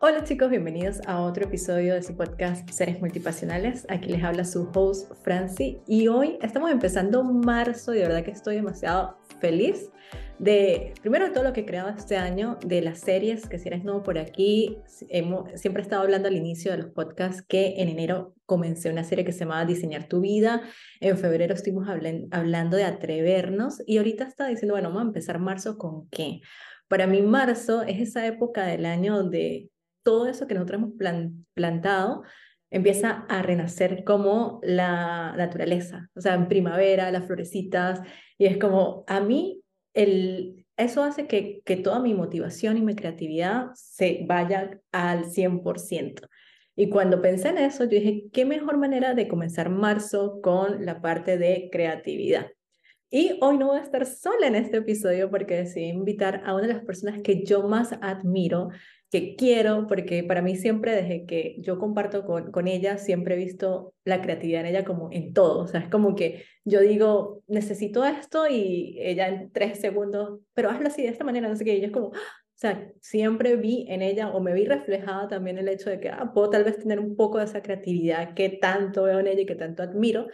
Hola chicos, bienvenidos a otro episodio de su podcast Seres Multipasionales. Aquí les habla su host Franci y hoy estamos empezando marzo y de verdad que estoy demasiado feliz de, primero de todo lo que he creado este año, de las series, que si eres nuevo por aquí, hemos, siempre he estado hablando al inicio de los podcasts que en enero comencé una serie que se llamaba Diseñar tu vida, en febrero estuvimos hablando de atrevernos y ahorita está diciendo, bueno, vamos a empezar marzo con qué. Para mí marzo es esa época del año donde todo eso que nosotros hemos plantado empieza a renacer como la naturaleza, o sea, en primavera, las florecitas, y es como, a mí, el, eso hace que, que toda mi motivación y mi creatividad se vaya al 100%. Y cuando pensé en eso, yo dije, ¿qué mejor manera de comenzar marzo con la parte de creatividad? Y hoy no voy a estar sola en este episodio porque decidí invitar a una de las personas que yo más admiro que quiero, porque para mí siempre desde que yo comparto con, con ella, siempre he visto la creatividad en ella como en todo. O sea, es como que yo digo, necesito esto y ella en tres segundos, pero hazlo así de esta manera, no sé qué. Y ella es como, ¡ah! o sea, siempre vi en ella o me vi reflejada también el hecho de que ah, puedo tal vez tener un poco de esa creatividad que tanto veo en ella y que tanto admiro,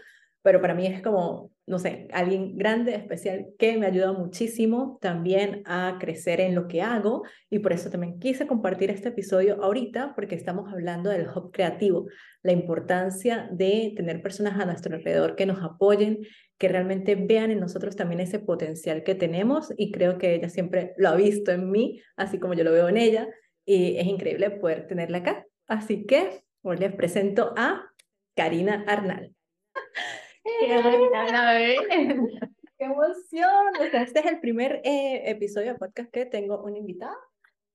pero para mí es como, no sé, alguien grande, especial, que me ayuda muchísimo también a crecer en lo que hago y por eso también quise compartir este episodio ahorita porque estamos hablando del hub creativo, la importancia de tener personas a nuestro alrededor que nos apoyen, que realmente vean en nosotros también ese potencial que tenemos y creo que ella siempre lo ha visto en mí, así como yo lo veo en ella y es increíble poder tenerla acá. Así que hoy les presento a Karina Arnal. ¡Qué emoción! este es el primer eh, episodio de podcast que tengo una invitada.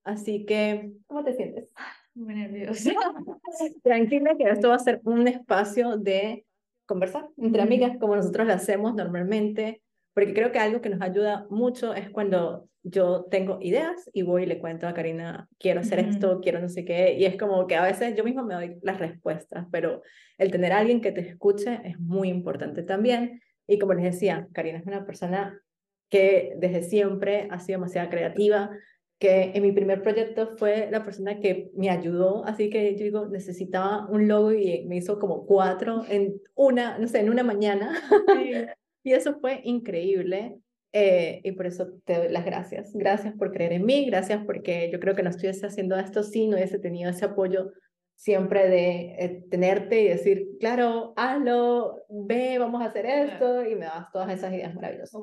Así que, ¿cómo te sientes? Muy nerviosa. Tranquila, que esto va a ser un espacio de conversar entre amigas, como nosotros lo hacemos normalmente, porque creo que algo que nos ayuda mucho es cuando yo tengo ideas y voy y le cuento a Karina, quiero hacer esto, quiero no sé qué, y es como que a veces yo misma me doy las respuestas, pero el tener a alguien que te escuche es muy importante también. Y como les decía, Karina es una persona que desde siempre ha sido demasiado creativa, que en mi primer proyecto fue la persona que me ayudó, así que yo digo, necesitaba un logo y me hizo como cuatro en una, no sé, en una mañana. y eso fue increíble. Eh, y por eso te doy las gracias. Gracias por creer en mí, gracias porque yo creo que no estuviese haciendo esto si no hubiese tenido ese apoyo siempre de eh, tenerte y decir, claro, hazlo, ve, vamos a hacer esto, y me das todas esas ideas maravillosas.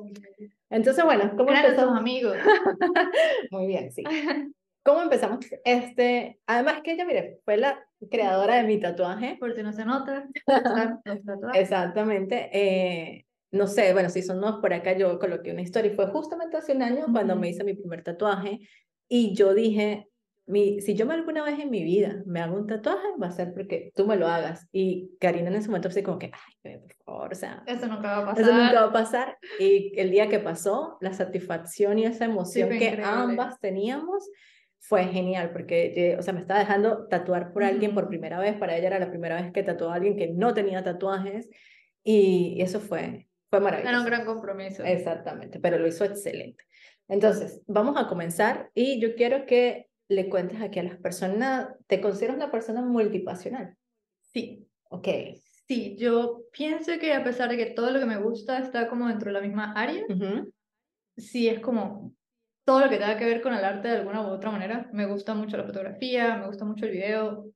Entonces, bueno, ¿cómo empezamos? amigos. Muy bien, sí. ¿Cómo empezamos? Este, además que ella, mire, fue la creadora de mi tatuaje. Porque no se nota. Exactamente. Eh, no sé, bueno, si son nuevos por acá, yo coloqué una historia y fue justamente hace un año cuando me hice mi primer tatuaje y yo dije, mi, si yo me alguna vez en mi vida me hago un tatuaje, va a ser porque tú me lo hagas. Y Karina en ese momento fue como que, ay, por favor, o sea, eso nunca va a pasar. Eso nunca va a pasar. Y el día que pasó, la satisfacción y esa emoción que ambas teníamos fue genial porque, o sea, me estaba dejando tatuar por alguien por primera vez. Para ella era la primera vez que tatuó a alguien que no tenía tatuajes. Y eso fue, fue maravilloso. Era un gran compromiso. Exactamente, pero lo hizo excelente. Entonces, vamos a comenzar y yo quiero que le cuentes aquí a las personas, ¿te consideras una persona multipasional? Sí. Ok. Sí, yo pienso que a pesar de que todo lo que me gusta está como dentro de la misma área, sí es como todo lo que tenga que ver con el arte de alguna u otra manera. Me gusta mucho la fotografía, me gusta mucho el video,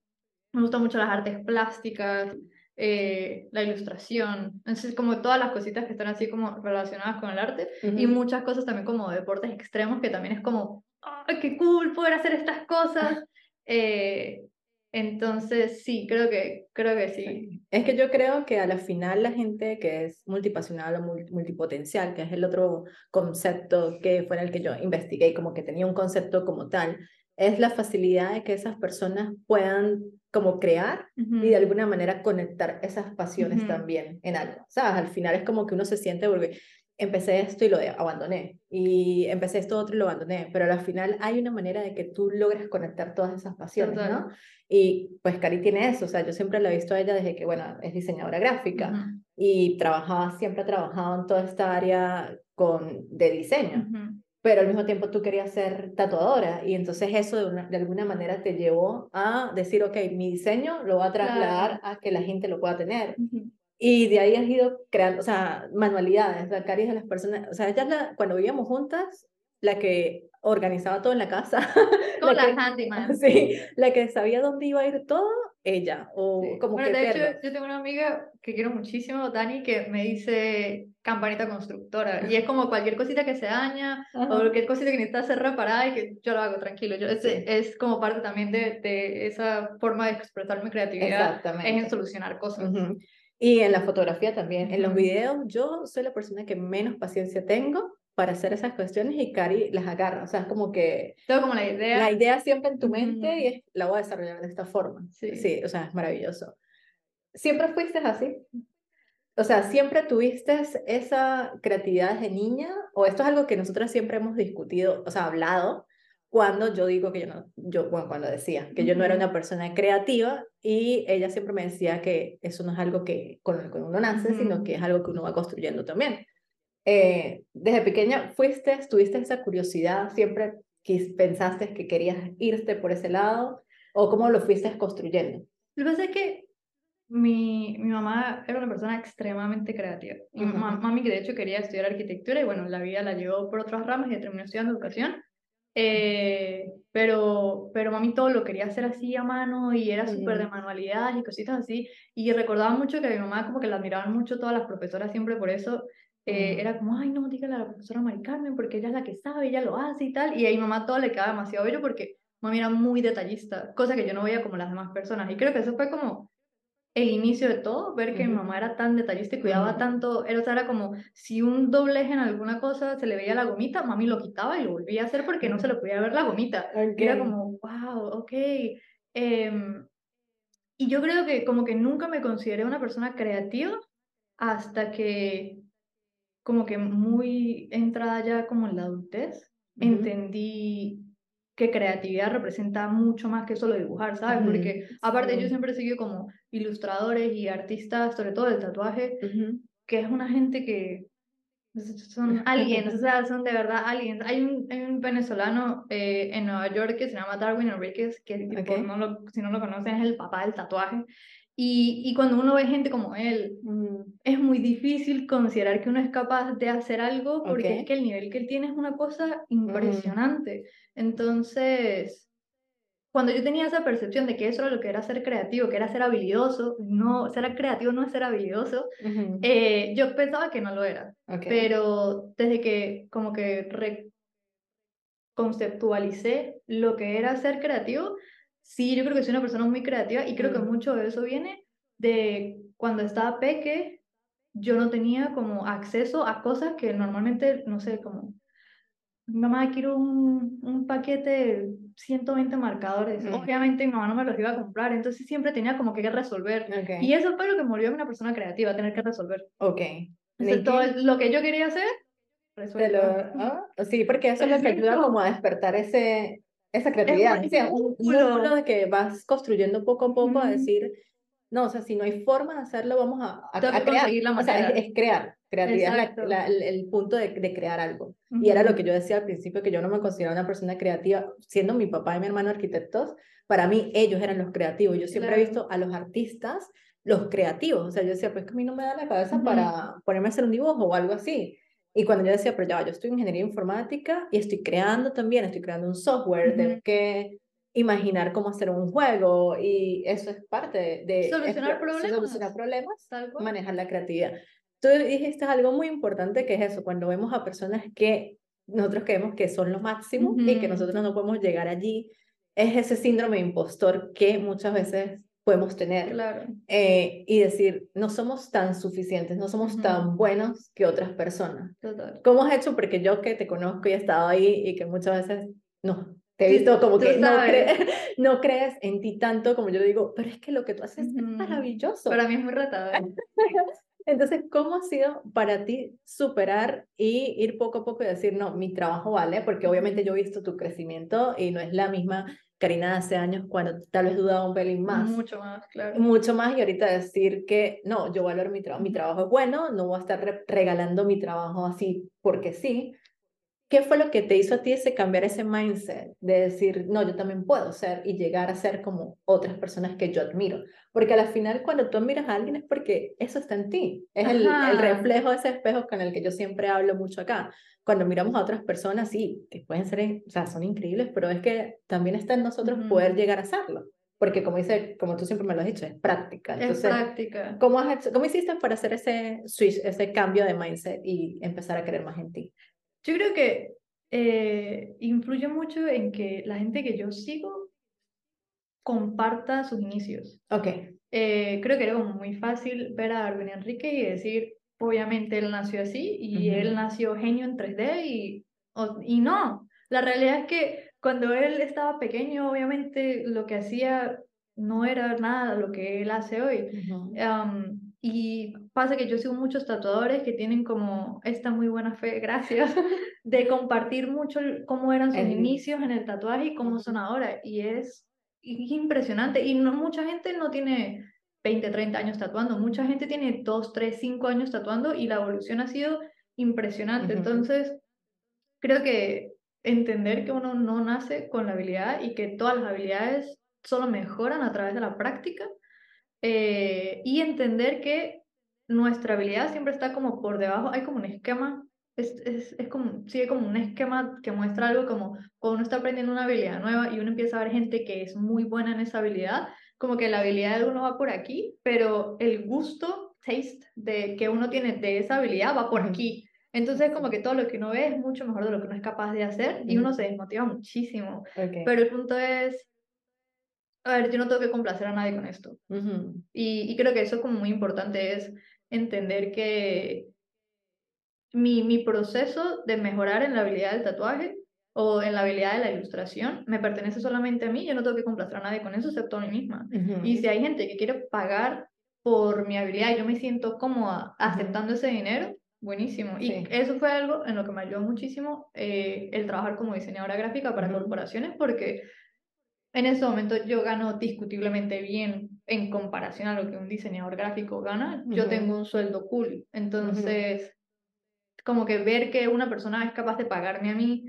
me gustan mucho las artes plásticas, eh, la ilustración, entonces como todas las cositas que están así como relacionadas con el arte y muchas cosas también como deportes extremos que también es como, ¡ay, qué cool poder hacer estas cosas! Eh, entonces sí, creo que, creo que sí. Es que yo creo que a la final la gente que es multipasional o multipotencial, que es el otro concepto que fue el que yo investigué, como que tenía un concepto como tal, es la facilidad de que esas personas puedan como crear y de alguna manera conectar esas pasiones también en algo. ¿Sabes? Al final es como que uno se siente porque empecé esto y lo abandoné y empecé esto otro y lo abandoné, pero al final hay una manera de que tú logres conectar todas esas pasiones, ¿no? Y pues Cari tiene eso, o sea, yo siempre la he visto a ella desde que, bueno, es diseñadora gráfica y trabajaba, siempre ha trabajado en toda esta área con, de diseño. Pero al mismo tiempo tú querías ser tatuadora y entonces eso de, de alguna manera te llevó a decir, ok, mi diseño lo voy a trasladar a que la gente lo pueda tener. Y de ahí has ido creando, o sea, manualidades, la Cari de las personas, o sea, ella cuando vivíamos juntas, la que organizaba todo en la casa. Como la, handyman. Sí, la que sabía dónde iba a ir todo, ella. O como bueno, que de hecho, yo tengo una amiga que quiero muchísimo, Dani, que me dice campanita constructora. Y es como cualquier cosita que se daña o cualquier cosita que necesita ser reparada y que yo lo hago tranquilo. Yo, es, es como parte también de, de, esa forma de expresar mi creatividad. Es en solucionar cosas. Y en la fotografía también. En los videos, yo soy la persona que menos paciencia tengo para hacer esas cuestiones y Cari las agarra. O sea, es como que... Todo como la idea. La idea siempre en tu mente y es, la voy a desarrollar de esta forma. Sí. sí, o sea, es maravilloso. ¿Siempre fuiste así? O sea, ¿siempre tuviste esa creatividad de niña? ¿O esto es algo que nosotras siempre hemos discutido, o sea, hablado, cuando yo digo que yo no, yo, bueno, cuando decía que yo no era una persona creativa y ella siempre me decía que eso no es algo que con lo que uno nace, sino que es algo que uno va construyendo también. Eh, desde pequeña fuiste, tuviste esa curiosidad, siempre pensaste que querías irte por ese lado o cómo lo fuiste construyendo. Lo que pasa es que mi, mi mamá era una persona extremadamente creativa. Mi mami que de hecho quería estudiar arquitectura y bueno, la vida la llevó por otras ramas y terminó estudiando educación. Eh, pero, pero mami todo lo quería hacer así a mano y era súper de manualidades y cositas así. Y recordaba mucho que a mi mamá como que la admiraban mucho todas las profesoras siempre por eso. Eh, era como, ay, no, dígale a la profesora Mari Carmen porque ella es la que sabe, ella lo hace y tal. Y a mi mamá todo le quedaba demasiado bello porque mami era muy detallista, cosa que yo no veía como las demás personas. Y creo que eso fue como el inicio de todo, ver que mi mamá era tan detallista y cuidaba tanto, era, era como si un doblez en alguna cosa se le veía la gomita, mami lo quitaba y lo volvía a hacer porque no se le podía ver la gomita. Era como, wow, ok. Em, y yo creo que como que nunca me consideré una persona creativa hasta que como que muy entrada ya como en la adultez, entendí que creatividad representa mucho más que solo dibujar, ¿sabes? Porque aparte yo siempre he seguido como ilustradores y artistas, sobre todo del tatuaje, que es una gente que son aliens, o sea, son de verdad aliens. Hay un, un venezolano eh, en Nueva York que se llama Darwin Enriquez, que no lo, si no lo conocen es el papá del tatuaje. Y, y, cuando uno ve gente como él, es muy difícil considerar que uno es capaz de hacer algo porque es que el nivel que él tiene es una cosa impresionante. Entonces, cuando yo tenía esa percepción de que eso era lo que era ser creativo, que era ser habilidoso, no, ser creativo no es ser habilidoso, eh, yo pensaba que no lo era. Pero desde que como que conceptualicé lo que era ser creativo, sí, yo creo que soy una persona muy creativa y creo que mucho de eso viene de cuando estaba peque, yo no tenía como acceso a cosas que normalmente, no sé, como mamá, quiero un, un paquete de 120 marcadores. Obviamente mi mamá no me los iba a comprar, entonces siempre tenía como que resolver. Y eso fue lo que me volvió a una persona creativa, tener que resolver. Ok. Entonces, todo lo que yo quería hacer. ¿ah? Sí, porque eso es lo que ayuda como a despertar ese, esa creatividad. un, un de que vas construyendo poco a poco a decir, no, o sea, si no hay forma de hacerlo, vamos a, a, crear. La o sea, es, crear. Creatividad es el, punto de, de crear algo. Y era lo que yo decía al principio, que yo no me consideraba una persona creativa, siendo mi papá y mi hermano arquitectos, para mí ellos eran los creativos. Yo siempre he visto a los artistas los creativos. O sea, yo decía, pues que a mí no me da la cabeza para ponerme a hacer un dibujo o algo así. Y cuando yo decía, pero ya, yo estoy en ingeniería informática y estoy creando también, estoy creando un software, tengo que imaginar cómo hacer un juego y eso es parte de, solucionar problemas, solucionar problemas manejar la creatividad. Tú dijiste algo muy importante que es eso, cuando vemos a personas que nosotros creemos que son lo máximo y que nosotros no podemos llegar allí, es ese síndrome de impostor que muchas veces podemos tener claro. Eh, y decir, no somos tan suficientes, no somos tan buenos que otras personas. Total. ¿Cómo has hecho? Porque yo que te conozco y he estado ahí y que muchas veces no, te he visto como que no, no, crees en ti tanto como yo digo, pero es que lo que tú haces es maravilloso. Para mí es muy retador. Entonces, ¿cómo ha sido para ti superar y ir poco a poco y decir, no, mi trabajo vale? Porque obviamente yo he visto tu crecimiento y no es la misma Karina hace años cuando tal vez dudaba un pelín más. Mucho más, claro. Mucho más y ahorita decir que no, yo valoro mi trabajo, mi trabajo es bueno, no voy a estar regalando mi trabajo así porque sí, ¿Qué fue lo que te hizo a ti ese cambiar ese mindset de decir, no, yo también puedo ser y llegar a ser como otras personas que yo admiro? Porque al final cuando tú admiras a alguien es porque eso está en ti, es el, el, reflejo de ese espejo con el que yo siempre hablo mucho acá. Cuando miramos a otras personas, sí, que pueden ser, o sea, son increíbles, pero es que también está en nosotros poder llegar a hacerlo. Porque como dice, como tú siempre me lo has dicho, es práctica. Entonces, es práctica. ¿cómo, has ¿Cómo hiciste para hacer ese switch, ese cambio de mindset y empezar a creer más en ti? Yo creo que eh, influye mucho en que la gente que yo sigo comparta sus inicios. Ok. Eh, creo que era como muy fácil ver a Arben Enrique y decir, obviamente él nació así y él nació genio en 3D y, y no. La realidad es que cuando él estaba pequeño, obviamente lo que hacía no era nada lo que él hace hoy. Y pasa que yo sigo muchos tatuadores que tienen como esta muy buena fe, gracias, de compartir mucho cómo eran sus inicios en el tatuaje y cómo son ahora. Y es, impresionante. Y no mucha gente no tiene 20, 30 años tatuando. Mucha gente tiene 2, 3, 5 años tatuando y la evolución ha sido impresionante. Entonces, creo que entender que uno no nace con la habilidad y que todas las habilidades solo mejoran a través de la práctica eh, y entender que nuestra habilidad siempre está como por debajo, hay como un esquema, es, es, es como, sigue como un esquema que muestra algo como cuando uno está aprendiendo una habilidad nueva y uno empieza a ver gente que es muy buena en esa habilidad, como que la habilidad de uno va por aquí, pero el gusto, taste de que uno tiene de esa habilidad va por aquí. Entonces, como que todo lo que uno ve es mucho mejor de lo que uno es capaz de hacer y uno se desmotiva muchísimo. Pero el punto es a ver, yo no tengo que complacer a nadie con esto. y, y, creo que eso es como muy importante, es entender que mi, mi proceso de mejorar en la habilidad del tatuaje o en la habilidad de la ilustración me pertenece solamente a mí, yo no tengo que complacer a nadie con eso excepto a mí misma. Y si hay gente que quiere pagar por mi habilidad y yo me siento cómoda aceptando ese dinero, buenísimo. Y eso fue algo en lo que me ayudó muchísimo eh, el trabajar como diseñadora gráfica para corporaciones porque en ese momento yo gano discutiblemente bien en comparación a lo que un diseñador gráfico gana. Yo tengo un sueldo cool. Entonces, como que ver que una persona es capaz de pagarme a mí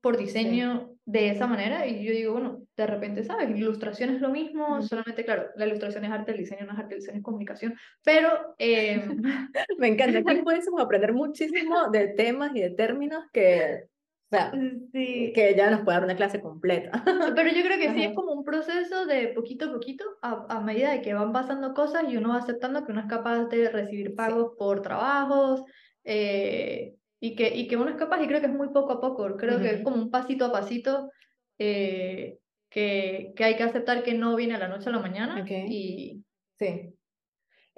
por diseño de esa manera y yo digo, bueno, de repente, ¿sabes? Ilustración es lo mismo, solamente, claro, la ilustración es arte, el diseño no es arte, el diseño es comunicación, pero... Em, Me encanta, aquí pudiésemos aprender muchísimo de temas y de términos que o sea, sí. que ya nos puede dar una clase completa. Pero yo creo que sí es como un proceso de poquito a poquito, a, a, medida de que van pasando cosas y uno va aceptando que uno es capaz de recibir pagos por trabajos eh, y, que, y que uno es capaz, y creo que es muy poco a poco, creo que es como un pasito a pasito eh, que, que hay que aceptar que no viene a la noche a la mañana. Y... Sí.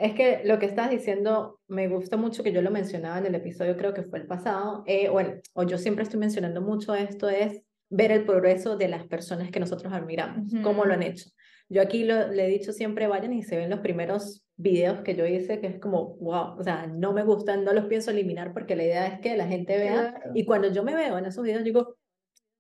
Es que lo que estás diciendo me gusta mucho que yo lo mencionaba en el episodio, creo que fue el pasado, eh, bueno, o yo siempre estoy mencionando mucho esto, es ver el progreso de las personas que nosotros admiramos, cómo lo han hecho. Yo aquí lo, le he dicho siempre, vayan y se ven los primeros videos que yo hice, que es como, wow, o sea, no me gustan, no los pienso eliminar porque la idea es que la gente vea, y cuando yo me veo en esos videos digo,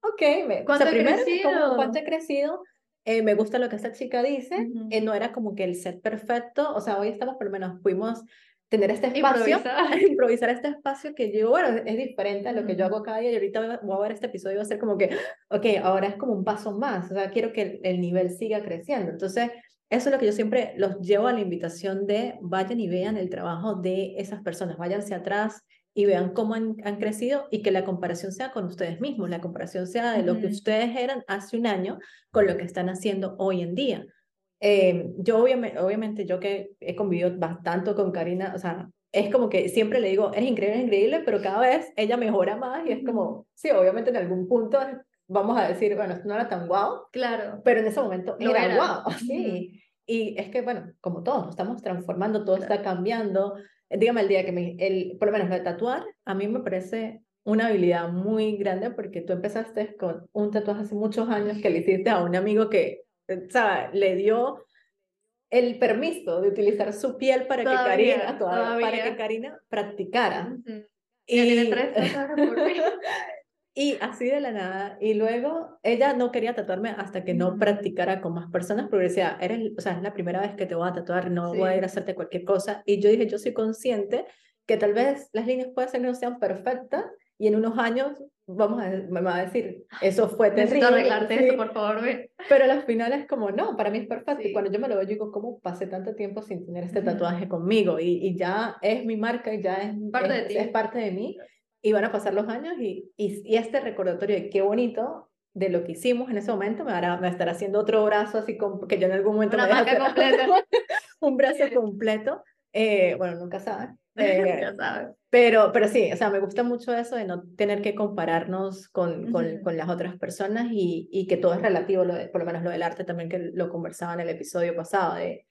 ok, me, ¿cuánto, o primero, crecido? ¿cuánto he crecido? Eh, me gusta lo que esta chica dice, eh, no era como que el set perfecto, o sea, hoy estamos por lo menos, pudimos tener este espacio, improvisar, improvisar este espacio que yo, bueno, es diferente a lo que yo hago cada día y ahorita voy a ver este episodio y va a ser como que, ok, ahora es como un paso más, o sea, quiero que el, el nivel siga creciendo. Entonces, eso es lo que yo siempre los llevo a la invitación de vayan y vean el trabajo de esas personas, váyanse atrás, y vean cómo han, crecido y que la comparación sea con ustedes mismos, la comparación sea de lo que ustedes eran hace un año con lo que están haciendo hoy en día. Eh, yo obviamente, obviamente, yo que he convivido bastante con Karina, o sea, es como que siempre le digo, es increíble, es increíble, pero cada vez ella mejora más y es como, sí, obviamente en algún punto vamos a decir, bueno, esto no era tan guau, claro, pero en ese momento era, guau, sí. Y es que, bueno, como todos, nos estamos transformando, todo está cambiando, dígame el día que me, el, por lo menos lo de tatuar, a mí me parece una habilidad muy grande porque tú empezaste con un tatuaje hace muchos años que le hiciste a un amigo que, eh, o le dio el permiso de utilizar su piel para que Karina, para que Karina practicara. Y, tres por Y así de la nada. Y luego ella no quería tatuarme hasta que no practicara con más personas, porque decía, eres, o sea, es la primera vez que te voy a tatuar, no voy a ir a hacerte cualquier cosa. Y yo dije, yo soy consciente que tal vez las líneas pueden ser que no sean perfectas y en unos años vamos a, me va a decir, eso fue terrible. Arreglarte eso, por favor, ve. Pero al final es como, no, para mí es perfecto. Y cuando yo me lo veo, yo digo, ¿cómo pasé tanto tiempo sin tener este tatuaje conmigo? Y, y, ya es mi marca, y ya es parte, es, de, ti. es parte de mí. Y van a pasar los años y, y, y, este recordatorio de qué bonito de lo que hicimos en ese momento me, hará, me estará haciendo otro brazo así como que yo en algún momento Una me marca completa. un brazo completo. Eh, bueno, nunca sabes. Eh, sabes. Pero, pero sí, o sea, me gusta mucho eso de no tener que compararnos con, con, uh -huh. con las otras personas y, y, que todo es relativo, lo de, por lo menos lo del arte también que lo conversaba en el episodio pasado, de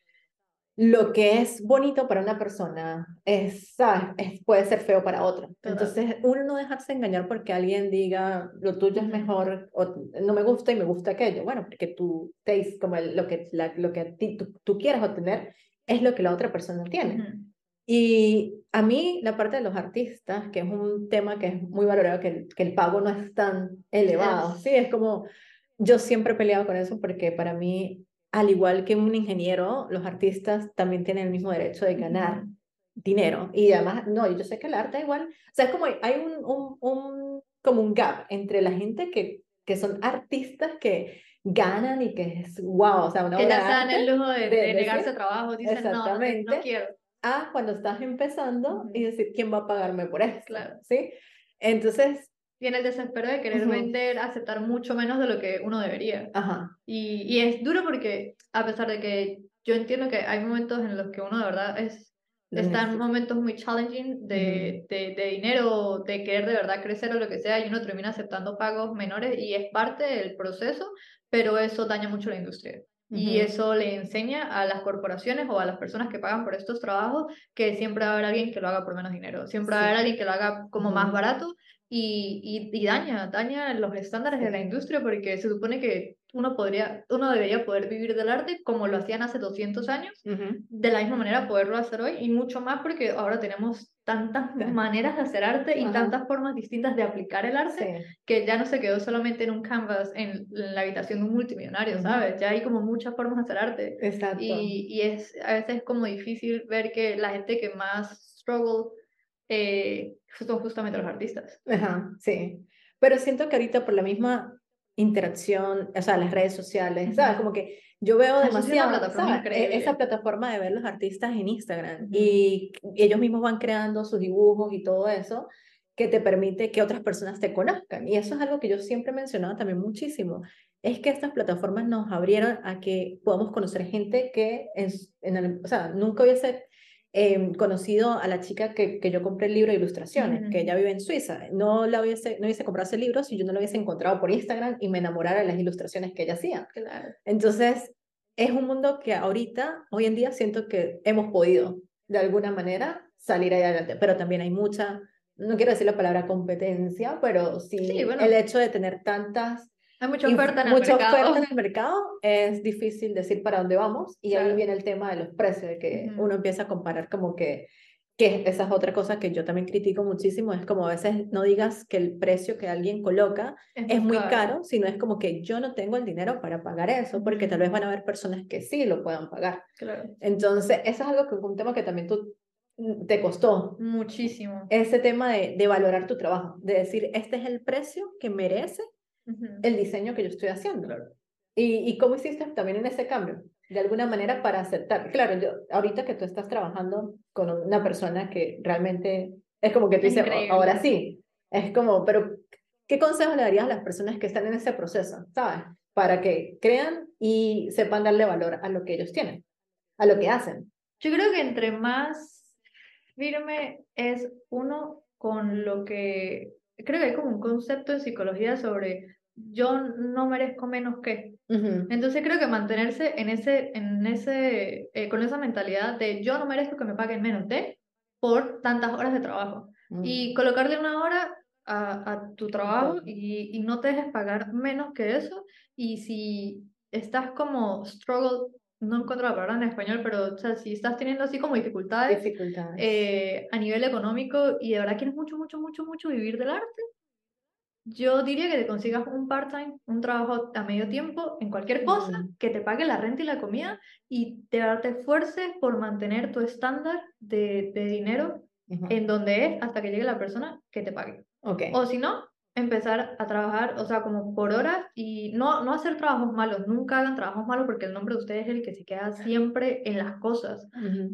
lo que es bonito para una persona es, ¿sabes? Es, puede ser feo para otra. Entonces, uno no dejarse engañar porque alguien diga lo tuyo es mejor o no me gusta y me gusta aquello. Bueno, porque tu taste, como el, lo que, la, lo que ti, tú, tú, quieres obtener, es lo que la otra persona tiene. Uh -huh. Y a mí la parte de los artistas, que es un tema que es muy valorado, que el, que el pago no es tan elevado, sí, es como, yo siempre he peleado con eso porque para mí, al igual que un ingeniero, los artistas también tienen el mismo derecho de ganar dinero. Y además, no, yo sé que el arte igual, o sea, es como hay un, un, un, como un gap entre la gente que, que son artistas que ganan y que es wow, o sea, una que ya se dan el lujo de, de, de negarse trabajo, dicen no, no, no quiero a cuando estás empezando uh -huh. y decir, ¿quién va a pagarme por esto? Claro. ¿Sí? Entonces... Viene el desespero de querer uh -huh. vender, aceptar mucho menos de lo que uno debería. Ajá. Y, y es duro porque, a pesar de que yo entiendo que hay momentos en los que uno de verdad es, está en momentos muy challenging de, uh -huh. de, de, dinero, de querer de verdad crecer o lo que sea, y uno termina aceptando pagos menores y es parte del proceso, pero eso daña mucho la industria. Y eso le enseña a las corporaciones o a las personas que pagan por estos trabajos que siempre va a haber alguien que lo haga por menos dinero, siempre sí. va a haber alguien que lo haga como uh -huh. más barato y, y, y, daña, daña los estándares de la industria porque se supone que uno, podría, uno debería poder vivir del arte como lo hacían hace 200 años, uh -huh. de la misma manera poderlo hacer hoy y mucho más porque ahora tenemos tantas sí. maneras de hacer arte y Ajá. tantas formas distintas de aplicar el arte sí. que ya no se quedó solamente en un canvas en, en la habitación de un multimillonario, uh -huh. ¿sabes? Ya hay como muchas formas de hacer arte. Exacto. Y, y es, a veces es como difícil ver que la gente que más struggle eh, son justamente los artistas. Ajá, sí. Pero siento que ahorita por la misma interacción, o sea, las redes sociales. ¿sabes? Como que yo veo demasiado plataforma e-, esa plataforma de ver los artistas en Instagram uh -huh. y, y ellos mismos van creando sus dibujos y todo eso que te permite que otras personas te conozcan. Y eso es algo que yo siempre he mencionado también muchísimo. Es que estas plataformas nos abrieron a que podamos conocer gente que en, en el, o sea, nunca hubiese eh, conocido a la chica que, que yo compré el libro de ilustraciones, uh -huh. que ella vive en Suiza. No la hubiese, no hubiese comprado ese libro si yo no lo hubiese encontrado por Instagram y me enamorara de las ilustraciones que ella hacía. Claro. Entonces, es un mundo que ahorita, hoy en día, siento que hemos podido, de alguna manera, salir adelante. Pero también hay mucha, no quiero decir la palabra competencia, pero sí, sí bueno. el hecho de tener tantas hay mucha oferta en el mucha mercado. oferta en el mercado, es difícil decir para dónde vamos y claro. ahí viene el tema de los precios, de que uh -huh. uno empieza a comparar como que, que esa es otra cosa que yo también critico muchísimo, es como a veces no digas que el precio que alguien coloca es, es muy caro. caro, sino es como que yo no tengo el dinero para pagar eso, porque tal vez van a haber personas que sí lo puedan pagar. Claro. Entonces, eso es algo que un tema que también tú mm, te costó muchísimo. Ese tema de, de valorar tu trabajo, de decir, este es el precio que merece el diseño que yo estoy haciendo. Claro. ¿Y, ¿Y cómo hiciste también en ese cambio? De alguna manera para aceptar. Claro, yo, ahorita que tú estás trabajando con una persona que realmente es como que tú dices, oh, ahora sí, es como, pero ¿qué consejo le darías a las personas que están en ese proceso, sabes? Para que crean y sepan darle valor a lo que ellos tienen, a lo que hacen. Yo creo que entre más firme es uno con lo que, creo que hay como un concepto en psicología sobre yo no merezco menos que. Uh -huh. Entonces creo que mantenerse en ese, en ese, eh, con esa mentalidad de yo no merezco que me paguen menos de por tantas horas de trabajo. Uh -huh. Y colocarle una hora a, a tu trabajo uh -huh. y, y, no te dejes pagar menos que eso. Y si estás como struggle, no encuentro la palabra en español, pero o sea, si estás teniendo así como dificultades, dificultades. Eh, a nivel económico y de verdad quieres mucho, mucho, mucho, mucho vivir del arte, yo diría que te consigas un part-time, un trabajo a medio tiempo en cualquier cosa, mm. que te pague la renta y la comida y te, te esfuerces por mantener tu estándar de, de dinero en donde es hasta que llegue la persona que te pague. Okay. O si no, empezar a trabajar, o sea, como por horas y no, no hacer trabajos malos, nunca hagan trabajos malos porque el nombre de ustedes es el que se queda siempre en las cosas,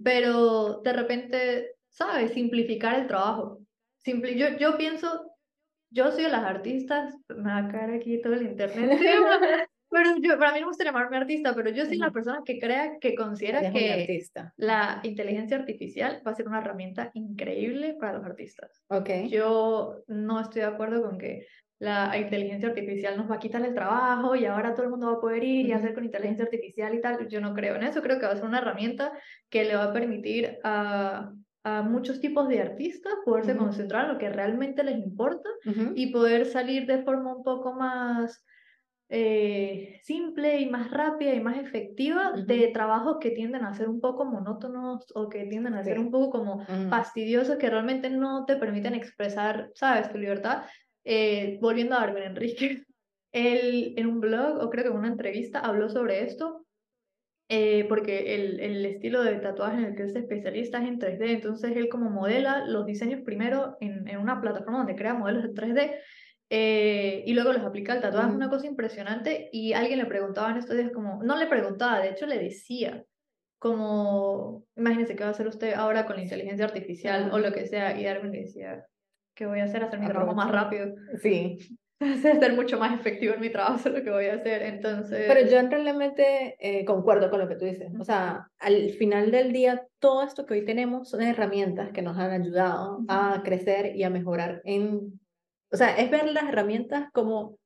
pero de repente, ¿sabes? Simplificar el trabajo. Simpli yo, yo pienso, yo soy de las artistas, me va a caer aquí todo el internet, pero yo, para mí no me gusta llamarme artista, pero yo soy una persona que crea, que considera que la inteligencia artificial va a ser una herramienta increíble para los artistas. Okay. Yo no estoy de acuerdo con que la inteligencia artificial nos va a quitar el trabajo y ahora todo el mundo va a poder ir y hacer con inteligencia artificial y tal. Yo no creo en eso, creo que va a ser una herramienta que le va a permitir a, a muchos tipos de artistas poderse concentrar en lo que realmente les importa y poder salir de forma un poco más eh, simple y más rápida y más efectiva de trabajos que tienden a ser un poco monótonos o que tienden a ser un poco como fastidiosos que realmente no te permiten expresar, sabes, tu libertad. Eh, volviendo a Darwin Enrique, él en un blog o creo que en una entrevista habló sobre esto eh, porque el, el, estilo de tatuaje en el que se especialista es en 3D, entonces él como modela los diseños primero en, en una plataforma donde crea modelos de 3D eh, y luego los aplica al tatuaje, es una cosa impresionante. Y alguien le preguntaba en estos días, como, no le preguntaba, de hecho le decía, como, imagínese qué va a hacer usted ahora con la inteligencia artificial o lo que sea. Y Darwin le decía, ¿qué voy a hacer? Hacer mi trabajo más rápido. Sí. ser mucho más efectivo en mi trabajo, es lo que voy a hacer. Entonces. Pero yo realmente eh, concuerdo con lo que tú dices. O sea, al final del día, todo esto que hoy tenemos son herramientas que nos han ayudado a crecer y a mejorar en o sea, es ver las herramientas como,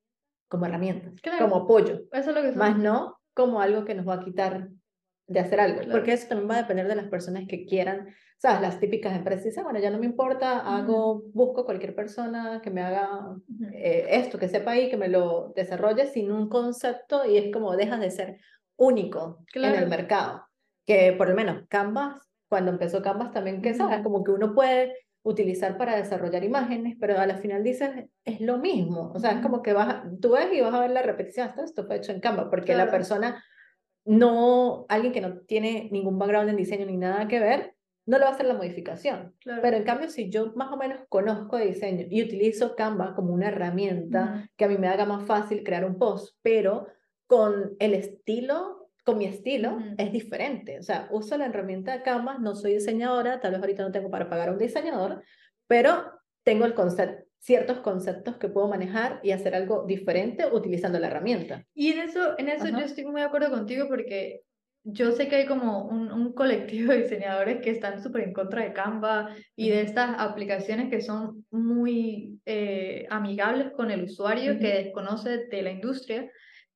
como herramientas, como apoyo. Eso es lo que Más no como algo que nos va a quitar de hacer algo. Porque eso también va a depender de las personas que quieran. ¿Sabes? Las típicas empresas dicen, bueno, ya no me importa, hago, busco cualquier persona que me haga eh, esto, que sepa ahí, que me lo desarrolle sin un concepto y es como dejas de ser único en el mercado. Que por lo menos Canvas, cuando empezó Canvas también, que sabes, como que uno puede utilizar para desarrollar imágenes, pero a la final dices, es lo mismo. O sea, es como que vas, tú ves y vas a ver la repetición, esto, esto fue hecho en Canva, porque la persona no, alguien que no tiene ningún background en diseño ni nada que ver, no le va a hacer la modificación. Pero en cambio, si yo más o menos conozco de diseño y utilizo Canva como una herramienta que a mí me haga más fácil crear un post, pero con el estilo con mi estilo es diferente. O sea, uso la herramienta de Canvas, no soy diseñadora, tal vez ahorita no tengo para pagar a un diseñador, pero tengo el concepto, ciertos conceptos que puedo manejar y hacer algo diferente utilizando la herramienta. Y en eso, en eso yo estoy muy de acuerdo contigo porque yo sé que hay como un, un colectivo de diseñadores que están súper en contra de Canva y de estas aplicaciones que son muy eh, amigables con el usuario que desconoce de la industria.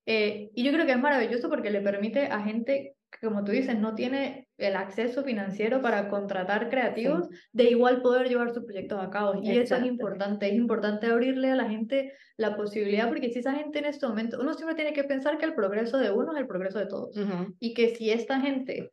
Eh, y yo creo que es maravilloso porque le permite a gente que, como tú dices, no tiene el acceso financiero para contratar creativos, de igual poder llevar sus proyectos a cabo. Y eso es importante, es importante abrirle a la gente la posibilidad, porque si esa gente en este momento, uno siempre tiene que pensar que el progreso de uno es el progreso de todos. Y que si esta gente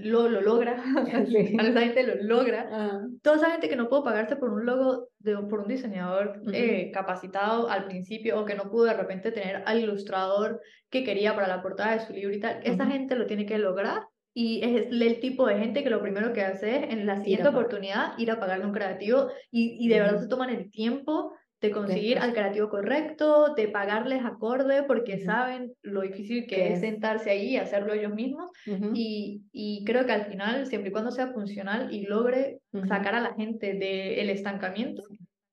lo, lo logra, sí. a esa gente lo logra. Ah. Toda esa gente que no pudo pagarse por un logo, de, por un diseñador eh, capacitado al principio o que no pudo de repente tener al ilustrador que quería para la portada de su libro y tal, esa gente lo tiene que lograr y es el tipo de gente que lo primero que hace es en la siguiente oportunidad ir a pagarle un creativo y, y de verdad se toman el tiempo de conseguir al creativo correcto, de pagarles acorde, porque saben lo difícil que es? sentarse ahí y hacerlo ellos mismos. y, y, creo que al final, siempre y cuando sea funcional y logre sacar a la gente del estancamiento,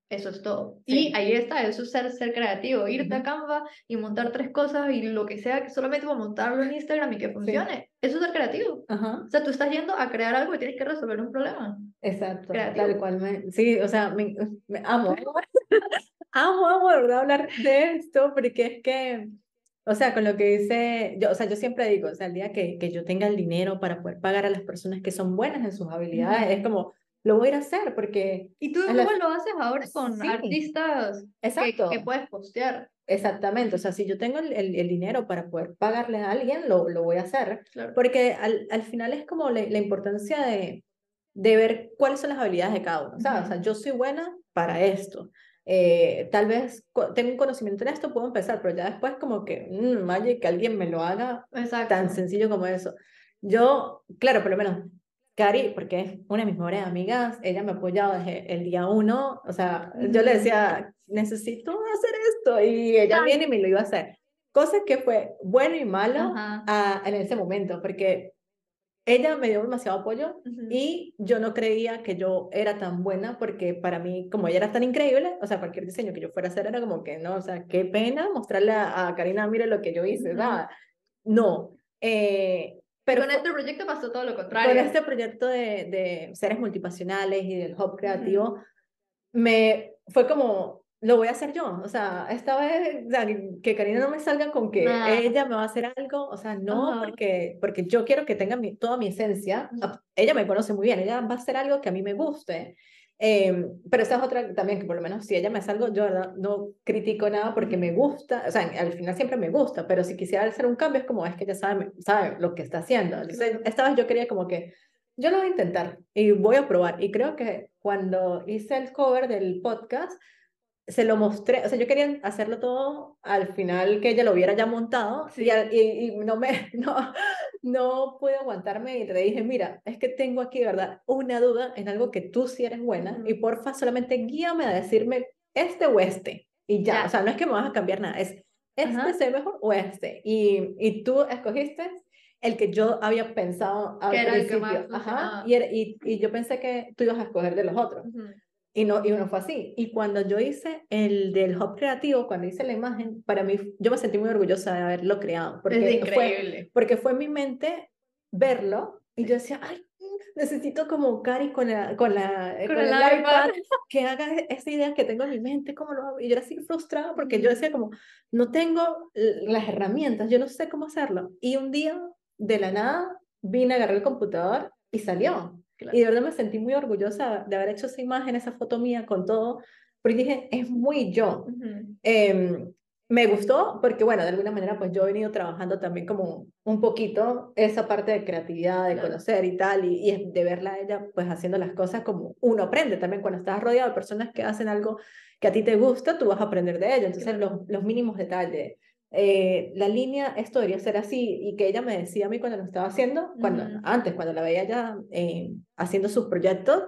eso es todo. Y ahí está, eso es ser, ser creativo, irte a Canva y montar tres cosas y lo que sea, solamente para montarlo en Instagram y que funcione. Eso es ser creativo. O sea, tú estás yendo a crear algo y tienes que resolver un problema. Exacto, tal cual. Me, sí, o sea, me, me amo. amo, amo, de verdad, hablar de esto porque es que, o sea, con lo que dice, yo, o sea, yo siempre digo, o sea, el día que, que yo tenga el dinero para poder pagar a las personas que son buenas en sus habilidades, es como lo voy a ir a hacer porque... Y tú igual lo haces ahora con artistas Exacto. Que, puedes postear. Exactamente, o sea, si yo tengo el, el, dinero para poder pagarle a alguien, lo, lo voy a hacer. Porque al, al, final es como la, la importancia de, de, ver cuáles son las habilidades de cada uno. O sea, yo soy buena para esto. Eh, tal vez tengo un conocimiento en esto, puedo empezar, pero ya después como que, mmm, que alguien me lo haga Exacto. tan sencillo como eso. Yo, claro, por lo menos Cari, porque es una de mis mejores amigas, ella me ha apoyado desde el día uno, o sea, yo le decía, necesito hacer esto, y ella viene y me lo iba a hacer. Cosa que fue bueno y malo a, en ese momento, porque ella me dio demasiado apoyo y yo no creía que yo era tan buena porque para mí, como ella era tan increíble, o sea, cualquier diseño que yo fuera a hacer era como que, no, o sea, qué pena mostrarle a, Karina, mire lo que yo hice, ¿verdad? No. Eh, pero con este proyecto pasó todo lo contrario. Con este proyecto de, de seres multipasionales y del hub creativo, me fue como, lo voy a hacer yo. O sea, esta vez que Karina no me salga con que ella me va a hacer algo. O sea, no, porque, porque yo quiero que tenga mi, toda mi esencia. Ella me conoce muy bien, ella va a hacer algo que a mí me guste. Eh, pero esa es otra también, que por lo menos si ella me hace algo, yo ¿verdad? no critico nada porque me gusta, o sea, al final siempre me gusta, pero si quisiera hacer un cambio es como, es que ella sabe, sabe lo que está haciendo. Entonces, esta vez yo quería como que, yo lo voy a intentar y voy a probar. Y creo que cuando hice el cover del podcast, se lo mostré, o sea, yo quería hacerlo todo al final que ella lo hubiera ya montado y, y, no me, no, no pude aguantarme y le dije, mira, es que tengo aquí, ¿verdad? Una duda en algo que tú sí eres buena y porfa solamente guíame a decirme este o este y ya, o sea, no es que me vas a cambiar nada, es este se mejor o este y, y tú escogiste el que yo había pensado al principio, Ajá, y, y, y, yo pensé que tú ibas a escoger de los otros. Y no, y no fue así. Y cuando yo hice el del hub creativo, cuando hice la imagen, para mí, yo me sentí muy orgullosa de haberlo creado. Porque es increíble. Fue, porque fue en mi mente verlo y yo decía, ay, necesito como Cari con, la, con, la, con, el, iPad, que haga esa idea que tengo en mi mente, ¿cómo lo hago? Y yo era así frustrada porque yo decía como, no tengo las herramientas, yo no sé cómo hacerlo. Y un día, de la nada, vine, agarré el computador y salió. Y de verdad me sentí muy orgullosa de haber hecho esa imagen, esa foto mía con todo, porque dije, es muy yo. Em, me gustó porque, bueno, de alguna manera, pues yo he venido trabajando también como un poquito esa parte de creatividad, de conocer y tal, y, y, de verla a ella, pues haciendo las cosas como uno aprende. También cuando estás rodeado de personas que hacen algo que a ti te gusta, tú vas a aprender de ello. Entonces, los, los mínimos detalles, eh, la línea, esto debería ser así, y que ella me decía a mí cuando lo estaba haciendo, cuando, antes, cuando la veía ya eh, haciendo sus proyectos,